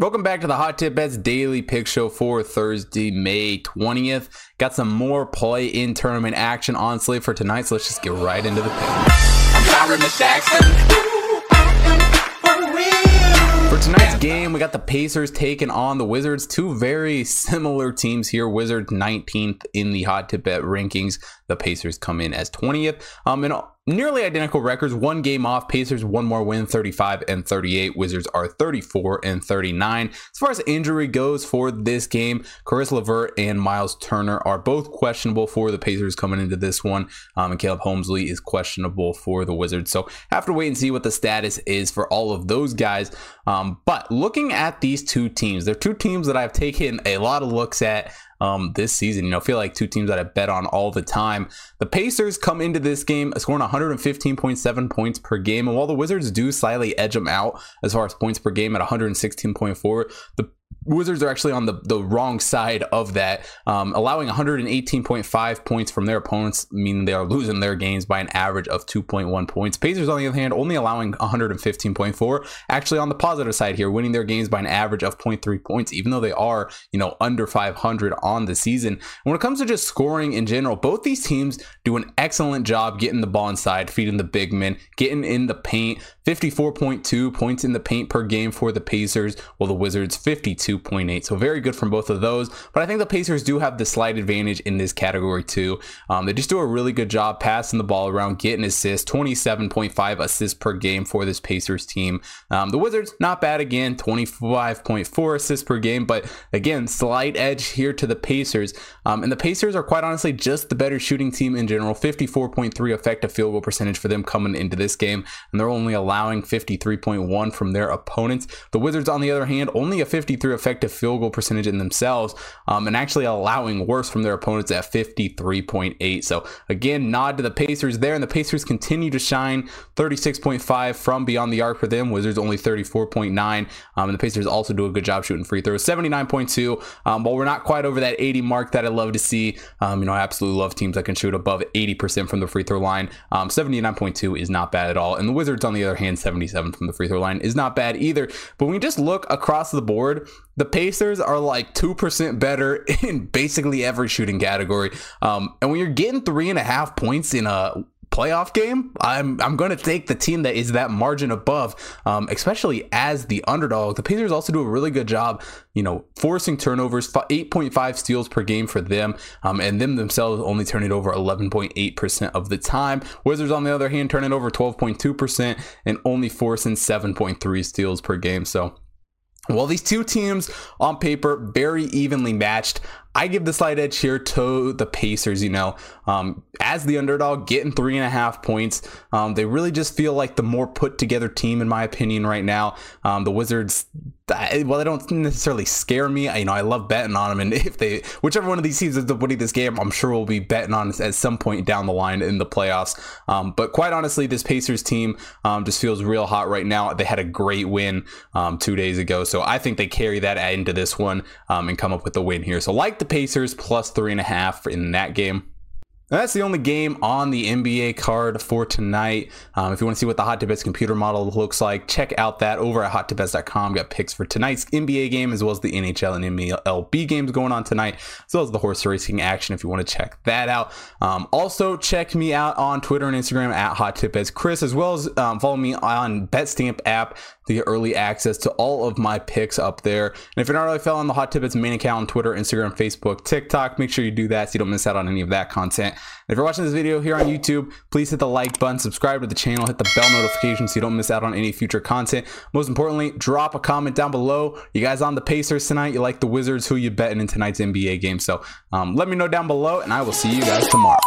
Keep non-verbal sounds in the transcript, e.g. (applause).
Welcome back to the Hot Tip Bets Daily Pick Show for Thursday, May 20th. Got some more play in tournament action on slate for tonight, so let's just get right into the pick. For tonight's game, we got the Pacers taking on the Wizards. Two very similar teams here. Wizards 19th in the hot tip bet rankings. The Pacers come in as 20th. Um, and nearly identical records. One game off. Pacers one more win, 35 and 38. Wizards are 34 and 39. As far as injury goes for this game, Caris LeVert and Myles Turner are both questionable for the Pacers coming into this one. Um, and Caleb Homesley is questionable for the Wizards. So have to wait and see what the status is for all of those guys. Um, but looking at these two teams, they're two teams that I've taken a lot of looks at um, this season. You know, feel like two teams that I bet on all the time. The Pacers come into this game scoring 115.7 points per game, and while the Wizards do slightly edge them out as far as points per game at 116.4, the Wizards are actually on the, the wrong side of that, um, allowing 118.5 points from their opponents, meaning they are losing their games by an average of 2.1 points. Pacers, on the other hand, only allowing 115.4, actually on the positive side here, winning their games by an average of 0.3 points, even though they are, you know, under 500 on the season. when it comes to just scoring in general, both these teams do an excellent job getting the ball inside, feeding the big men, getting in the paint. 54.2 points in the paint per game for the Pacers, while the Wizards 52.8. So very good from both of those. But I think the Pacers do have the slight advantage in this category too. Um, they just do a really good job passing the ball around, getting assists, 27.5 assists per game for this Pacers team. Um, the Wizards, not bad again, 25.4 assists per game. But again, slight edge here to the Pacers. Um, and the Pacers are quite honestly just the better shooting team in general. 54.3 effective field goal percentage for them coming into this game. And they're only allowed allowing 53.1 from their opponents. The Wizards, on the other hand, only a 53 effective field goal percentage in themselves, um, and actually allowing worse from their opponents at 53.8. So again, nod to the Pacers there, and the Pacers continue to shine. 36.5 from beyond the arc for them. Wizards only 34.9, um, and the Pacers also do a good job shooting free throws. 79.2. Um, while we're not quite over that 80 mark that I love to see, um, you know, I absolutely love teams that can shoot above 80% from the free throw line. Um, 79.2 is not bad at all, and the Wizards, on the other hand 77 from the free throw line is not bad either. But when you just look across the board, the Pacers are like 2% better (laughs) in basically every shooting category. Um, and when you're getting three and a half points in a playoff game, I'm I'm going to take the team that is that margin above, um, especially as the underdog. The Pacers also do a really good job, you know, forcing turnovers, 8.5 steals per game for them, um, and them themselves only turn it over 11.8% of the time. Wizards, on the other hand, turn it over 12.2% and only forcing 7.3 steals per game. So well, these two teams on paper very evenly matched. I give the slight edge here to the Pacers, you know, um, as the underdog, getting three and a half points. Um, they really just feel like the more put together team, in my opinion, right now. Um, the Wizards, well, they don't necessarily scare me. I, you know, I love betting on them, and (laughs) if they, whichever one of these teams up winning this game, I'm sure we'll be betting on at some point down the line in the playoffs. Um, but quite honestly, this Pacers team um, just feels real hot right now. They had a great win um, two days ago, so I think they carry that into this one and come up with the win here. So like the Pacers plus three and a half in that game. That's the only game on the NBA card for tonight. Um, if you want to see what the Hot Tip Bets computer model looks like, check out that over at hottipbets.com. Got picks for tonight's NBA game as well as the NHL and MLB games going on tonight, as well as the horse racing action if you want to check that out. Um, also, check me out on Twitter and Instagram at Hot Tip Bets Chris, as well as um, follow me on BetStamp app get early access to all of my picks up there. And if you're not already following the Hot Tip Bets main account on Twitter, Instagram, Facebook, TikTok, make sure you do that so you don't miss out on any of that content if you're watching this video here on YouTube, please hit the like button, subscribe to the channel, hit the bell notification so you don't miss out on any future content. Most importantly, drop a comment down below. You guys on the Pacers tonight? You like the Wizards? Who you betting in tonight's NBA game? So um, let me know down below, and I will see you guys tomorrow.